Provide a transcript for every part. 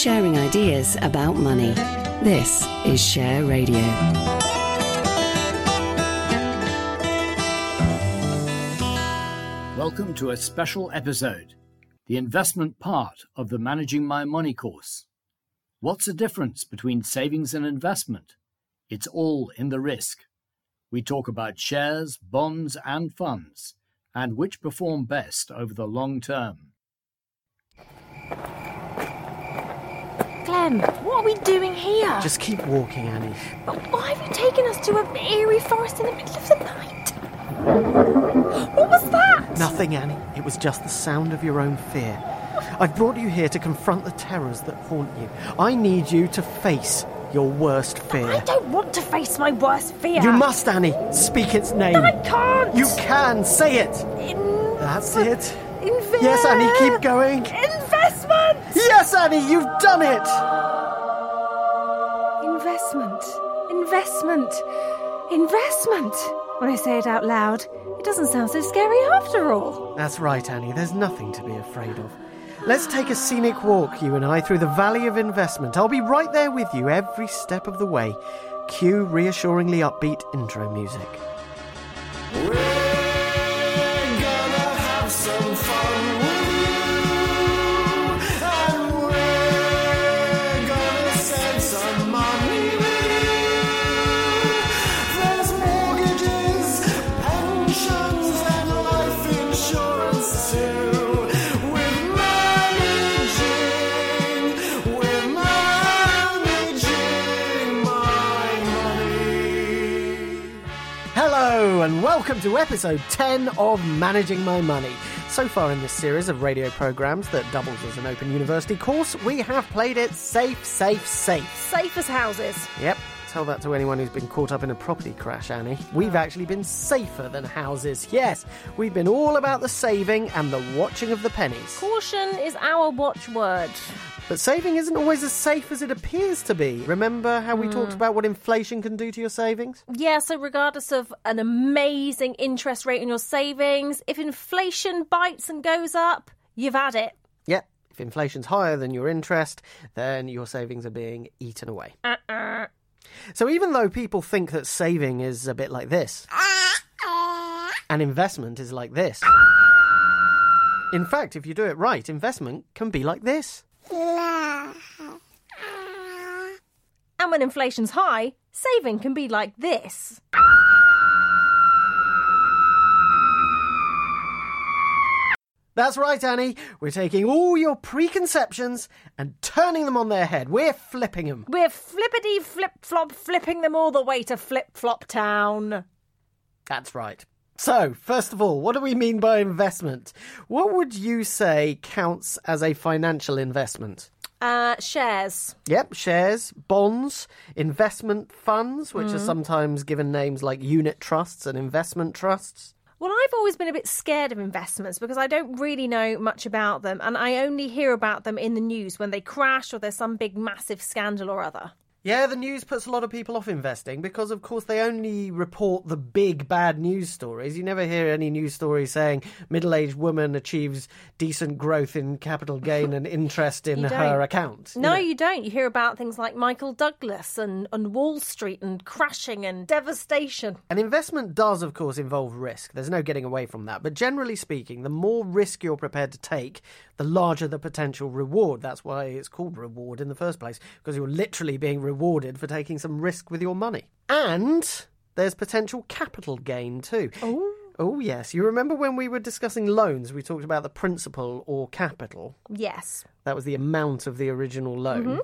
Sharing ideas about money. This is Share Radio. Welcome to a special episode, the investment part of the Managing My Money course. What's the difference between savings and investment? It's all in the risk. We talk about shares, bonds, and funds, and which perform best over the long term. Glen, what are we doing here? Just keep walking, Annie. But why have you taken us to an eerie forest in the middle of the night? What was that? Nothing, Annie. It was just the sound of your own fear. I've brought you here to confront the terrors that haunt you. I need you to face your worst fear. I don't want to face my worst fear. You must, Annie. Speak its name. I can't. You can. Say it. In- That's it. Yes, Annie, keep going. Yes, Annie, you've done it. Investment. Investment. Investment. When I say it out loud, it doesn't sound so scary after all. That's right, Annie. There's nothing to be afraid of. Let's take a scenic walk, you and I, through the Valley of Investment. I'll be right there with you every step of the way. Cue reassuringly upbeat intro music. And welcome to episode 10 of Managing My Money. So far in this series of radio programs that doubles as an open university course, we have played it safe, safe, safe. Safe as houses. Yep, tell that to anyone who's been caught up in a property crash, Annie. We've actually been safer than houses. Yes, we've been all about the saving and the watching of the pennies. Caution is our watchword. But saving isn't always as safe as it appears to be. Remember how we hmm. talked about what inflation can do to your savings? Yeah, so regardless of an amazing interest rate on your savings, if inflation bites and goes up, you've had it. Yep, if inflation's higher than your interest, then your savings are being eaten away. Uh-uh. So even though people think that saving is a bit like this, and investment is like this, in fact, if you do it right, investment can be like this. And when inflation's high, saving can be like this. That's right, Annie. We're taking all your preconceptions and turning them on their head. We're flipping them. We're flippity flip flop flipping them all the way to flip flop town. That's right. So, first of all, what do we mean by investment? What would you say counts as a financial investment? Uh, shares. Yep, shares, bonds, investment funds, which are sometimes given names like unit trusts and investment trusts. Well, I've always been a bit scared of investments because I don't really know much about them and I only hear about them in the news when they crash or there's some big massive scandal or other. Yeah, the news puts a lot of people off investing because, of course, they only report the big bad news stories. You never hear any news stories saying middle aged woman achieves decent growth in capital gain and interest in her account. you No, know. you don't. You hear about things like Michael Douglas and, and Wall Street and crashing and devastation. An investment does, of course, involve risk. There's no getting away from that. But generally speaking, the more risk you're prepared to take, the larger the potential reward. That's why it's called reward in the first place, because you're literally being rewarded for taking some risk with your money. And there's potential capital gain too. Oh, yes. You remember when we were discussing loans, we talked about the principal or capital? Yes. That was the amount of the original loan. Mm-hmm.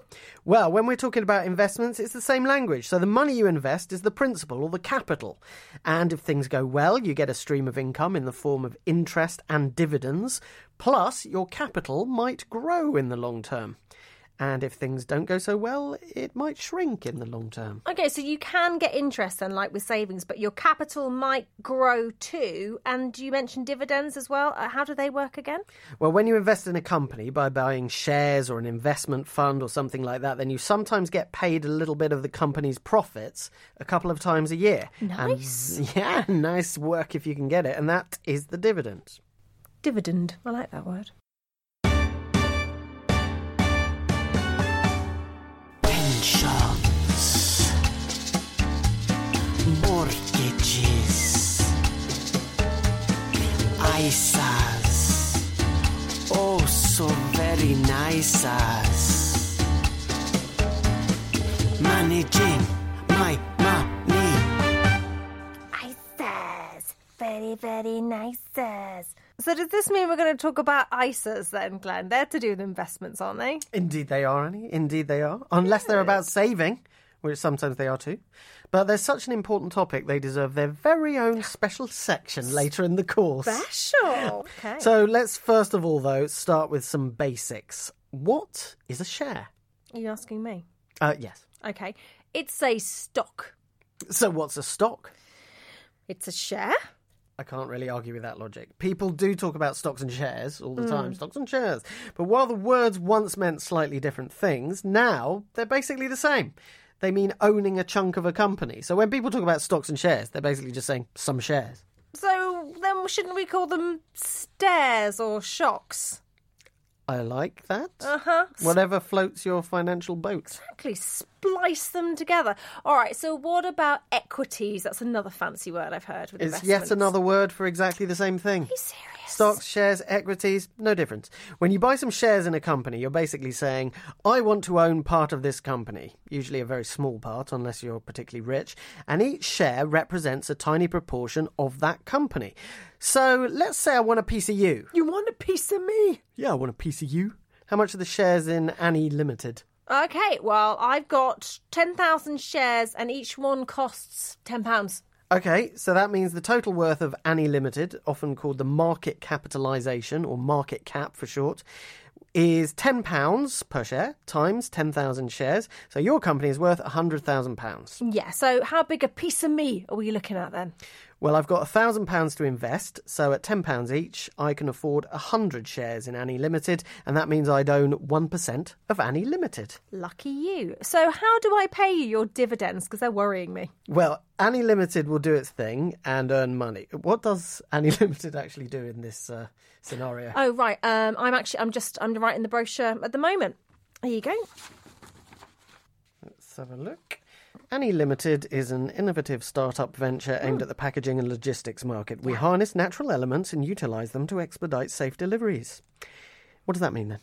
Well, when we're talking about investments, it's the same language. So the money you invest is the principal or the capital. And if things go well, you get a stream of income in the form of interest and dividends. Plus, your capital might grow in the long term. And if things don't go so well, it might shrink in the long term. Okay, so you can get interest then, like with savings, but your capital might grow too. And you mentioned dividends as well. Uh, how do they work again? Well, when you invest in a company by buying shares or an investment fund or something like that, then you sometimes get paid a little bit of the company's profits a couple of times a year. Nice. And, yeah, nice work if you can get it. And that is the dividend. Dividend. I like that word. Mortgages, ISAs, oh, so very nice. Managing my money. ISAs. Very, very nice. So does this mean we're going to talk about ISAs then, Glen? They're to do with investments, aren't they? Indeed, they are, Annie. Indeed, they are. Unless they're about saving, which sometimes they are too. But they're such an important topic, they deserve their very own special section later in the course. Special. Okay. So let's first of all, though, start with some basics. What is a share? Are you asking me? Uh, yes. Okay. It's a stock. So what's a stock? It's a share. I can't really argue with that logic. People do talk about stocks and shares all the time, stocks and shares. But while the words once meant slightly different things, now they're basically the same. They mean owning a chunk of a company. So when people talk about stocks and shares, they're basically just saying some shares. So then shouldn't we call them stairs or shocks? I like that. Uh huh. Whatever floats your financial boat. Exactly. Splice them together. All right. So what about equities? That's another fancy word I've heard. With It's yet another word for exactly the same thing. Are you serious? Stocks, shares, equities, no difference. When you buy some shares in a company, you're basically saying, I want to own part of this company, usually a very small part, unless you're particularly rich, and each share represents a tiny proportion of that company. So let's say I want a piece of you. You want a piece of me? Yeah, I want a piece of you. How much are the shares in Annie Limited? Okay. Well, I've got ten thousand shares, and each one costs ten pounds. Okay, so that means the total worth of Annie Limited, often called the market capitalisation or market cap for short, is £10 per share times 10,000 shares. So your company is worth £100,000. Yeah. So how big a piece of me are we looking at then? Well, I've got £1,000 to invest, so at £10 each, I can afford 100 shares in Annie Limited, and that means I'd own 1% of Annie Limited. Lucky you. So how do I pay you your dividends? Because they're worrying me. Well, Annie Limited will do its thing and earn money. What does Annie Limited actually do in this uh, scenario? Oh right. Um, I'm actually I'm just I'm writing the brochure at the moment. There you go. Let's have a look. Annie Limited is an innovative startup venture aimed hmm. at the packaging and logistics market. We harness natural elements and utilize them to expedite safe deliveries. What does that mean then?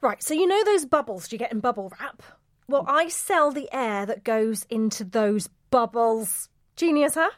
Right. So you know those bubbles you get in bubble wrap. Well, I sell the air that goes into those bubbles. Genius, huh?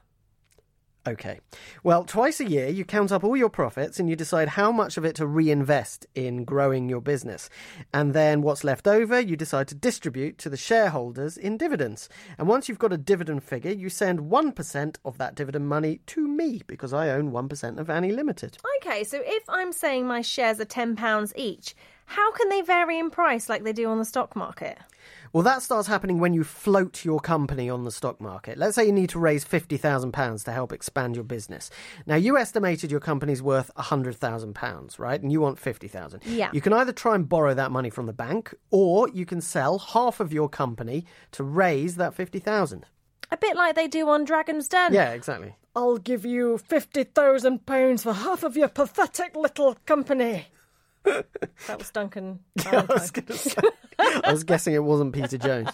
Okay. Well, twice a year you count up all your profits and you decide how much of it to reinvest in growing your business. And then what's left over, you decide to distribute to the shareholders in dividends. And once you've got a dividend figure, you send 1% of that dividend money to me because I own 1% of Annie Limited. Okay. So if I'm saying my shares are ten pounds each, how can they vary in price like they do on the stock market? Well, that starts happening when you float your company on the stock market. Let's say you need to raise £50,000 to help expand your business. Now, you estimated your company's worth £100,000, right? And you want 50000 Yeah. You can either try and borrow that money from the bank, or you can sell half of your company to raise that 50000 A bit like they do on Dragon's Den. Yeah, exactly. I'll give you fifty thousand pounds for half of your pathetic little company. That was Duncan. I was, I was guessing it wasn't Peter Jones.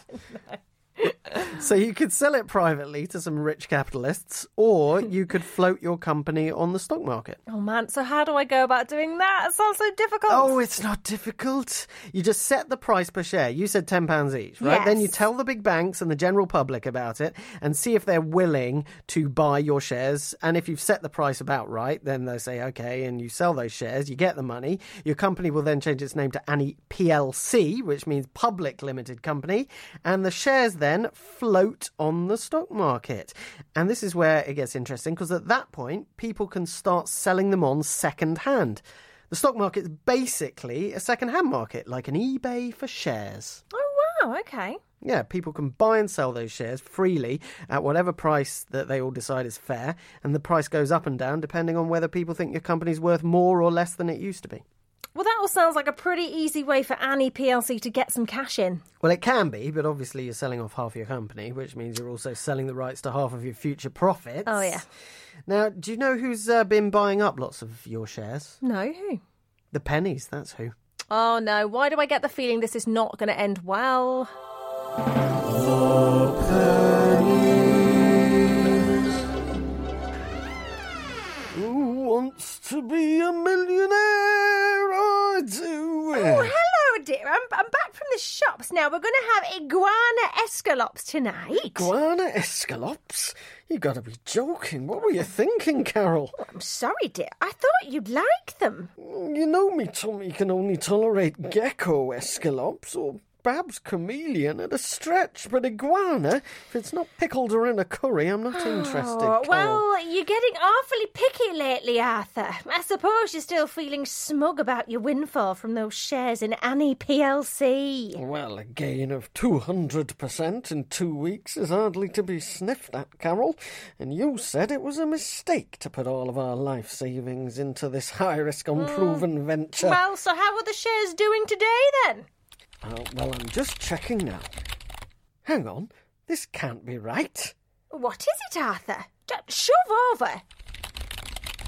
so you could sell it privately to some rich capitalists, or you could float your company on the stock market. Oh man, so how do I go about doing that? It sounds so difficult. Oh, it's not difficult. You just set the price per share. You said £10 each, right? Then you tell the big banks and the general public about it and see if they're willing to buy your shares. And if you've set the price about right, then they say, okay, and you sell those shares, you get the money. Your company will then change its name to Annie PLC, which means Public Limited Company. And the shares then float on the stock market. And this is where it gets interesting because at that point, people can start selling them on second hand. The stock market is basically a second-hand market, like an eBay for shares. Oh wow, okay. Yeah, people can buy and sell those shares freely at whatever price that they all decide is fair, and the price goes up and down depending on whether people think your company's worth more or less than it used to be. Well, that all sounds like a pretty easy way for Annie PLC to get some cash in. Well, it can be, but obviously you're selling off half your company, which means you're also selling the rights to half of your future profits. Oh, yeah. Now, do you know who's uh, been buying up lots of your shares? No, who? The pennies, that's who. Oh no, why do I get the feeling this is not going to end well? Wants to be a millionaire? I do. Oh, hello, dear. I'm, I'm back from the shops now. We're going to have iguana escalopes tonight. Iguana escalopes? You gotta be joking. What were you thinking, Carol? Oh, I'm sorry, dear. I thought you'd like them. You know me tummy can only tolerate gecko escalopes or Bab's chameleon at a stretch, but iguana, if it's not pickled or in a curry, I'm not interested. Oh, well, you're getting awfully picky lately, Arthur. I suppose you're still feeling smug about your windfall from those shares in Annie PLC. Well, a gain of 200% in two weeks is hardly to be sniffed at, Carol. And you said it was a mistake to put all of our life savings into this high risk, hmm. unproven venture. Well, so how are the shares doing today then? Oh, well, I'm just checking now. Hang on, this can't be right. What is it, Arthur? D- shove over.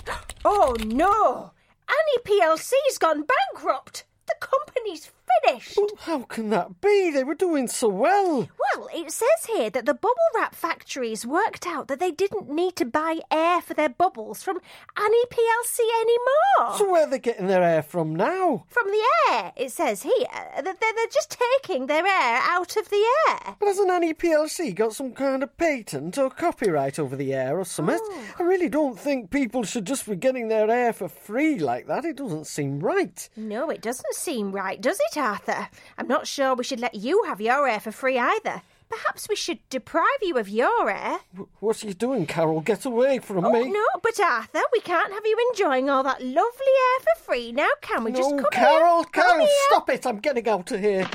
Oh no! Annie PLC's gone bankrupt. The company's finished. Well, how can that be? They were doing so well. Well, it says here that the bubble wrap factories worked out that they didn't need to buy air for their bubbles from Annie PLC anymore. So where are they getting their air from now? From the air, it says here that they're, they're just taking their air out of the air. But hasn't Annie PLC got some kind of patent or copyright over the air or something? Oh. I really don't think people should just be getting their air for free like that. It doesn't seem right. No, it doesn't seem right, does it, Arthur? I'm not sure we should let you have your air for free either. Perhaps we should deprive you of your air. What are you doing, Carol? Get away from Oh, me. no, but Arthur, we can't have you enjoying all that lovely air for free now, can we? Just No, come Carol, here. Come Carol, here. stop it. I'm getting out of here.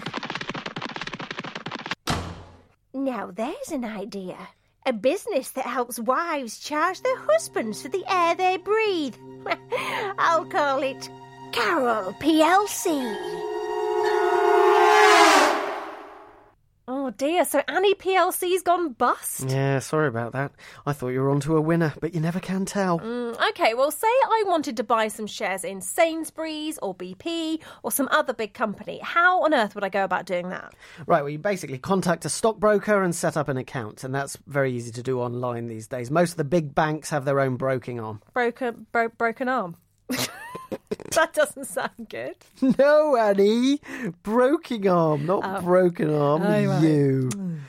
Now there's an idea. A business that helps wives charge their husbands for the air they breathe. I'll call it Carol PLC. Oh dear, so Annie PLC's gone bust? Yeah, sorry about that. I thought you were onto a winner, but you never can tell. Mm, Okay, well, say I wanted to buy some shares in Sainsbury's or BP or some other big company. How on earth would I go about doing that? Right, well, you basically contact a stockbroker and set up an account, and that's very easy to do online these days. Most of the big banks have their own broking arm. Broken, bro- broken arm. that doesn't sound good. No, Annie, Broken arm, not oh. broken arm. Oh, right. You. Mm.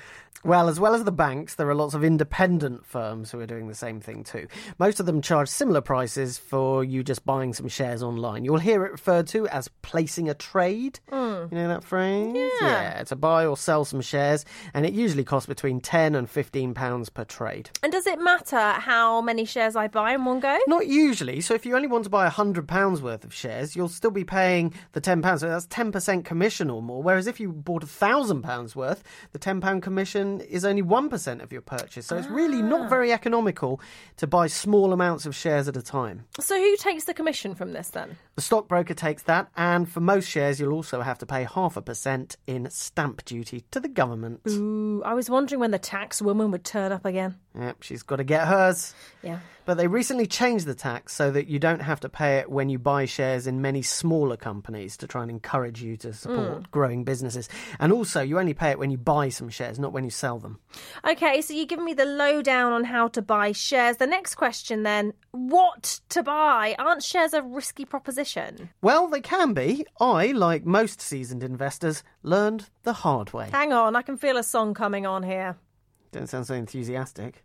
Well, as well as the banks, there are lots of independent firms who are doing the same thing too. Most of them charge similar prices for you just buying some shares online. You'll hear it referred to as placing a trade. Hmm. You know that phrase? Yeah. to buy or sell some shares, and it usually costs between 10 and 15 pounds per trade. And does it matter how many shares I buy in one go? Not usually. So if you only want to buy hundred pounds worth of shares, you'll still be paying the ten pounds. So that's ten percent commission or more. Whereas if you bought a thousand pounds worth, the ten pound commission is only one percent of your purchase. So it's really not ah. very economical to buy small amounts of shares at a time. So who takes the commission from this then? The stockbroker takes that, and for most shares, you'll also have to pay half a percent in stamp duty to the government. Ooh, I was wondering when the tax woman would turn up again. Yep, she's got to get hers. Yeah. But they recently changed the tax so that you don't have to pay it when you buy shares in many smaller companies to try and encourage you to support hmm. growing businesses. And also, you only pay it when you buy some shares, not when you sell them. Okay, so you give me the lowdown on how to buy shares. The next question then what to buy? Aren't shares a risky proposition? Well, they can be. I, like most seasoned investors, learned the hard way. Hang on, I can feel a song coming on here. Don't sound so enthusiastic.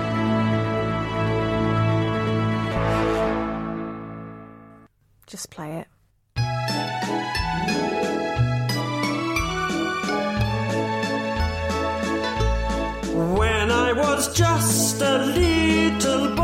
Just play it. When I was just a little boy,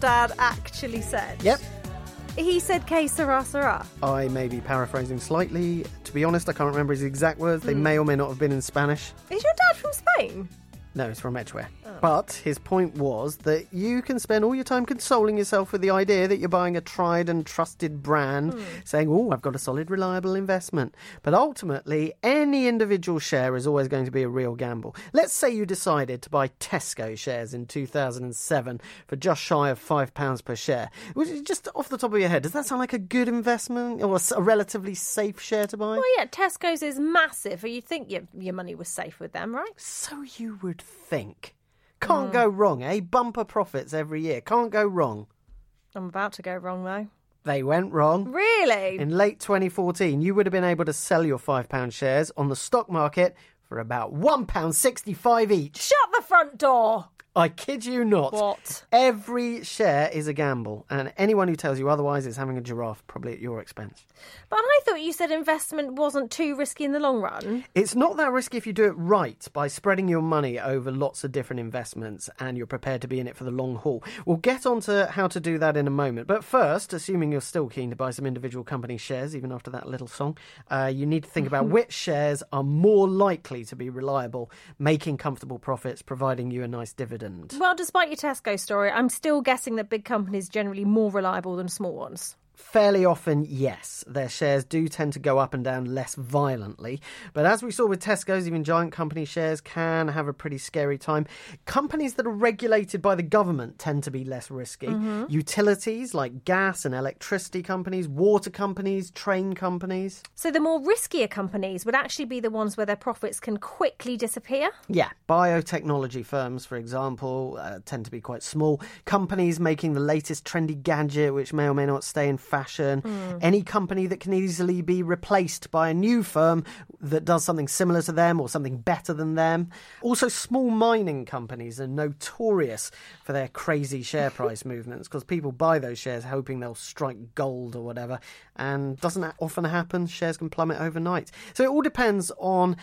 dad actually said. Yep. He said que sera sera. I may be paraphrasing slightly. To be honest, I can't remember his exact words. They hmm. may or may not have been in Spanish. Is your dad from Spain? No, it's from Edgware. Oh. But his point was that you can spend all your time consoling yourself with the idea that you're buying a tried and trusted brand, hmm. saying, oh, I've got a solid, reliable investment. But ultimately, any individual share is always going to be a real gamble. Let's say you decided to buy Tesco shares in 2007 for just shy of £5 per share. Which is just off the top of your head, does that sound like a good investment or a relatively safe share to buy? Well, yeah, Tesco's is massive. You'd think your, your money was safe with them, right? So you would think. Can't go wrong, eh? Bumper profits every year. Can't go wrong. I'm about to go wrong, though. They went wrong. Really? In late 2014, you would have been able to sell your £5 shares on the stock market for about £1.65 each. Shut the front door! I kid you not. What? Every share is a gamble, and anyone who tells you otherwise is having a giraffe, probably at your expense. But I thought you said investment wasn't too risky in the long run. It's not that risky if you do it right by spreading your money over lots of different investments and you're prepared to be in it for the long haul. We'll get on to how to do that in a moment. But first, assuming you're still keen to buy some individual company shares, even after that little song, uh, you need to think about which shares are more likely to be reliable, making comfortable profits, providing you a nice dividend. Well, despite your Tesco story, I'm still guessing that big companies generally more reliable than small ones. Fairly often, yes. Their shares do tend to go up and down less violently. But as we saw with Tesco's, even giant company shares can have a pretty scary time. Companies that are regulated by the government tend to be less risky. Utilities like gas and electricity companies, water companies, train companies. So the more riskier companies would actually be the ones where their profits can quickly disappear. Yeah, biotechnology firms, for example, uh, tend to be quite small. Companies making the latest trendy gadget, which may or may not stay in fashion. Hmm. Any company that can easily be replaced by a new firm that does something similar to them or something better than them. Also, small mining companies are notorious for their crazy share price movements because people buy those shares hoping they'll strike gold or whatever. And doesn't that often happen? Shares can plummet overnight. So it all depends on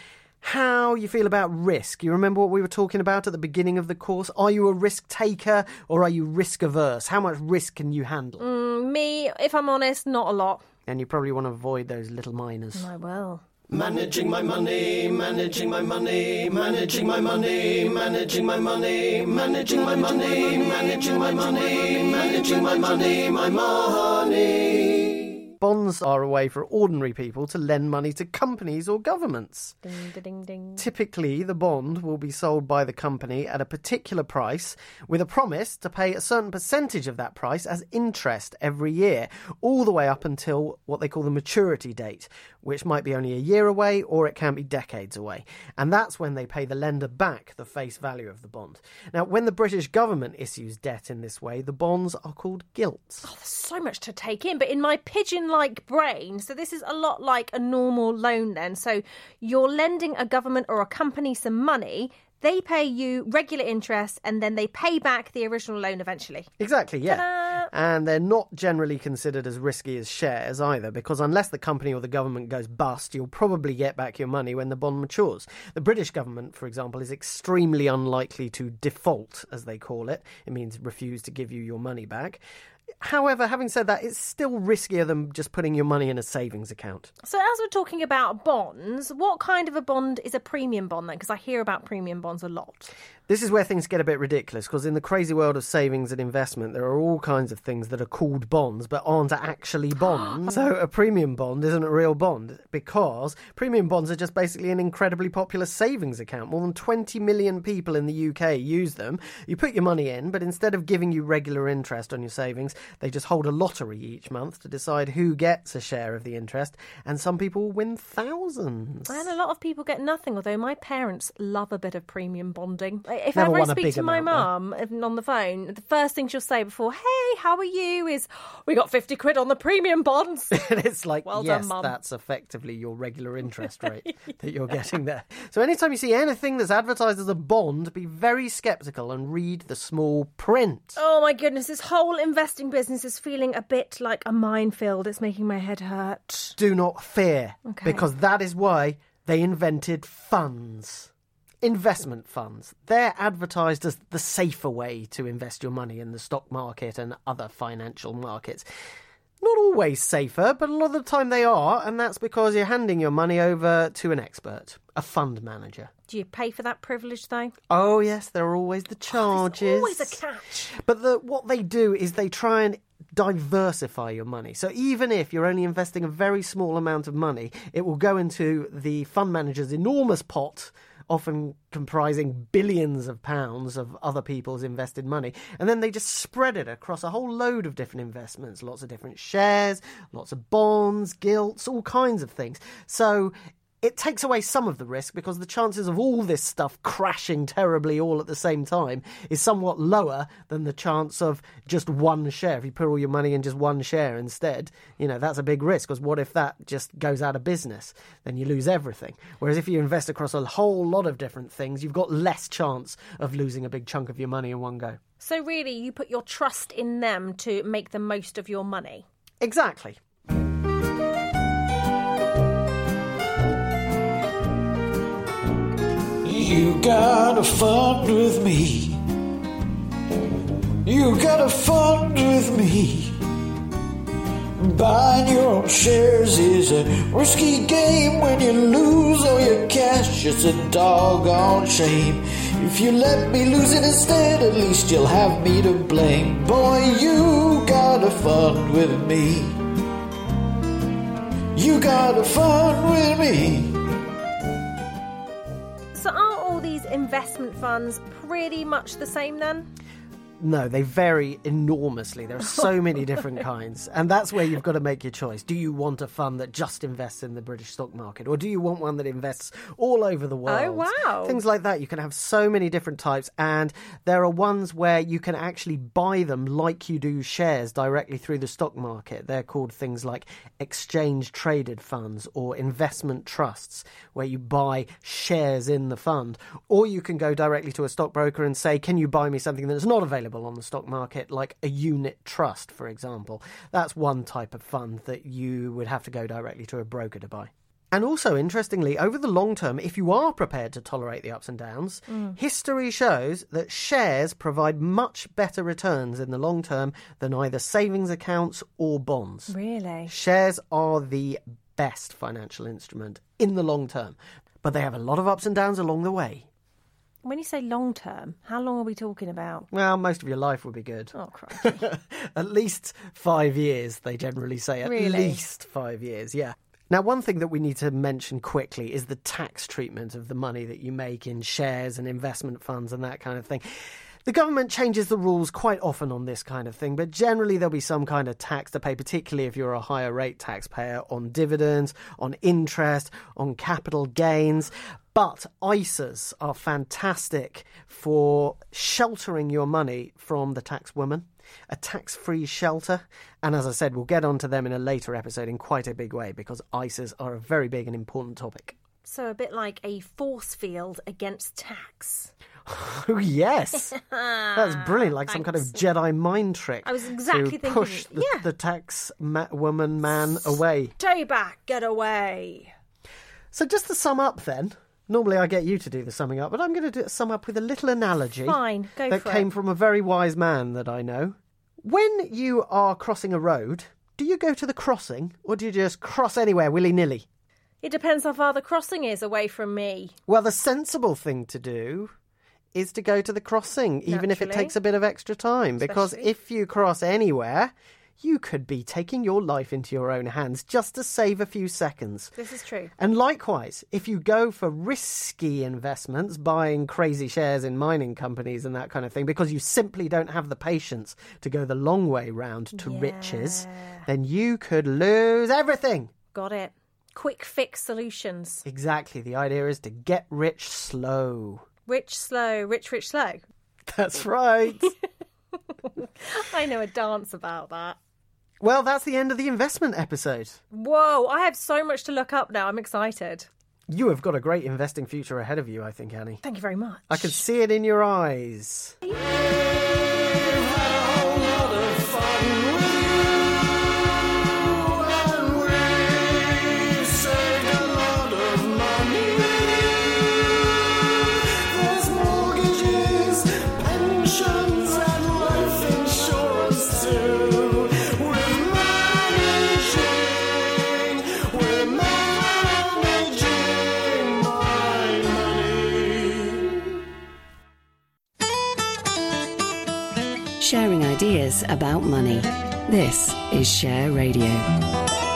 how you feel about risk. You remember what we were talking about at the beginning of the course? Are you a risk taker or are you risk averse? How much risk can you handle? Mm, me, if I'm honest, not a lot. And you probably want to avoid those little miners. I will. Managing my money, managing my money, managing my money, managing my money, managing my money, managing my money, managing my money, my money. Bonds are a way for ordinary people to lend money to companies or governments. Ding, ding, ding, ding. Typically, the bond will be sold by the company at a particular price with a promise to pay a certain percentage of that price as interest every year, all the way up until what they call the maturity date, which might be only a year away or it can be decades away. And that's when they pay the lender back the face value of the bond. Now, when the British government issues debt in this way, the bonds are called gilts. Oh, there's so much to take in, but in my pigeon like brain, so this is a lot like a normal loan then. So you're lending a government or a company some money. They pay you regular interest and then they pay back the original loan eventually. Exactly, yeah. Ta-da! And they're not generally considered as risky as shares either, because unless the company or the government goes bust, you'll probably get back your money when the bond matures. The British government, for example, is extremely unlikely to default, as they call it. It means refuse to give you your money back. However, having said that, it's still riskier than just putting your money in a savings account. So, as we're talking about bonds, what kind of a bond is a premium bond then? Because I hear about premium bonds a lot. This is where things get a bit ridiculous because in the crazy world of savings and investment, there are all kinds of things that are called bonds but aren't actually bonds. so a premium bond isn't a real bond because premium bonds are just basically an incredibly popular savings account. More than 20 million people in the UK use them. You put your money in, but instead of giving you regular interest on your savings, they just hold a lottery each month to decide who gets a share of the interest. And some people win thousands. And a lot of people get nothing, although my parents love a bit of premium bonding. If Never ever I speak to my mum on the phone, the first thing she'll say before, hey, how are you, is, we got 50 quid on the premium bonds. and it's like, Well done, yes, Mum. that's effectively your regular interest rate that you're getting there. So anytime you see anything that's advertised as a bond, be very sceptical and read the small print. oh my goodness, this whole investing business is feeling a bit like a minefield. It's making my head hurt. Do not fear, Okay. because that is why they invented funds. Investment funds. They're advertised as the safer way to invest your money in the stock market and other financial markets. Not always safer, but a lot of the time they are, and that's because you're handing your money over to an expert, a fund manager. Do you pay for that privilege though? Oh yes, there are always the oh, charges. Always a catch. But the, what they do is they try and diversify your money. So even if you're only investing a very small amount of money, it will go into the fund manager's enormous pot, often comprising billions of pounds of other people's invested money. And then they just spread it across a whole load of different investments, lots of different shares, lots of bonds, gilts, all kinds of things. So it takes away some of the risk because the chances of all this stuff crashing terribly all at the same time is somewhat lower than the chance of just one share. If you put all your money in just one share instead, you know, that's a big risk because what if that just goes out of business? Then you lose everything. Whereas if you invest across a whole lot of different things, you've got less chance of losing a big chunk of your money in one go. So really, you put your trust in them to make the most of your money. Exactly. You gotta fun with me. You gotta fun with me. Buying your own shares is a risky game when you lose all your cash. It's a doggone shame. If you let me lose it instead, at least you'll have me to blame. Boy, you gotta fun with me. You gotta fun with me. Investment funds pretty much the same then? No, they vary enormously. There are so many different kinds. And that's where you've got to make your choice. Do you want a fund that just invests in the British stock market? Or do you want one that invests all over the oh, world? Oh, wow. Things like that. You can have so many different types. And there are ones where you can actually buy them like you do shares directly through the stock market. They're called things like exchange traded funds or investment trusts, where you buy shares in the fund. Or you can go directly to a stockbroker and say, Can you buy me something that's not available on the stock market, like a unit trust, for example? That's one type of fund that you would have to go directly to a broker to buy. And also, interestingly, over the long term, if you are prepared to tolerate the ups and downs, mm. history shows that shares provide much better returns in the long term than either savings accounts or bonds. Really? Shares are the best financial instrument in the long term, but they have a lot of ups and downs along the way. When you say long term, how long are we talking about? Well, most of your life would be good. Oh, crikey. At least five years, they generally say. At Really? least five years, yeah. Now, one thing that we need to mention quickly is the tax treatment of the money that you make in shares and investment funds and that kind of thing. The government changes the rules quite often on this kind of thing, but generally there'll be some kind of tax to pay, particularly if you're a higher rate taxpayer on dividends, on interest, on capital gains. But ISAs are fantastic for sheltering your money from the tax woman, a tax free shelter. And as I said, we'll get onto them in a later episode in quite a big way because ISAs are a very big and important topic. So a bit like a force field against tax. Oh, yes. That's brilliant. Like some kind of Jedi mind trick. I was exactly to thinking- push the, yeah. the tax ma- woman man away. Stay back, get away. So just to sum up then, normally I get you to do the summing up, but I'm going to do, sum up with a little analogy Fine, go that for came it. from a very wise man that I know. When you are crossing a road, do you go to the crossing or do you just cross anywhere willy-nilly? It depends how far the crossing is away from me. Well, the sensible thing to do is to go to the crossing, even if it takes a bit of extra time. Because if you cross anywhere, you could be taking your life into your own hands just to save a few seconds. This is true. And likewise, if you go for risky investments, buying crazy shares in mining companies and that kind of thing, because you simply don't have the patience to go the long way round to riches, then you could lose everything. Got it. Quick fix solutions. Exactly. The idea is to get rich slow. Rich, slow, rich, rich, slow. That's right. I know a dance about that. well, that's the end of the investment episode. Whoa, I have so much to look up now. I'm excited. You have got a great investing future ahead of you, I think, Annie. Thank you very much. I can see it in your eyes. about money. This is Share Radio.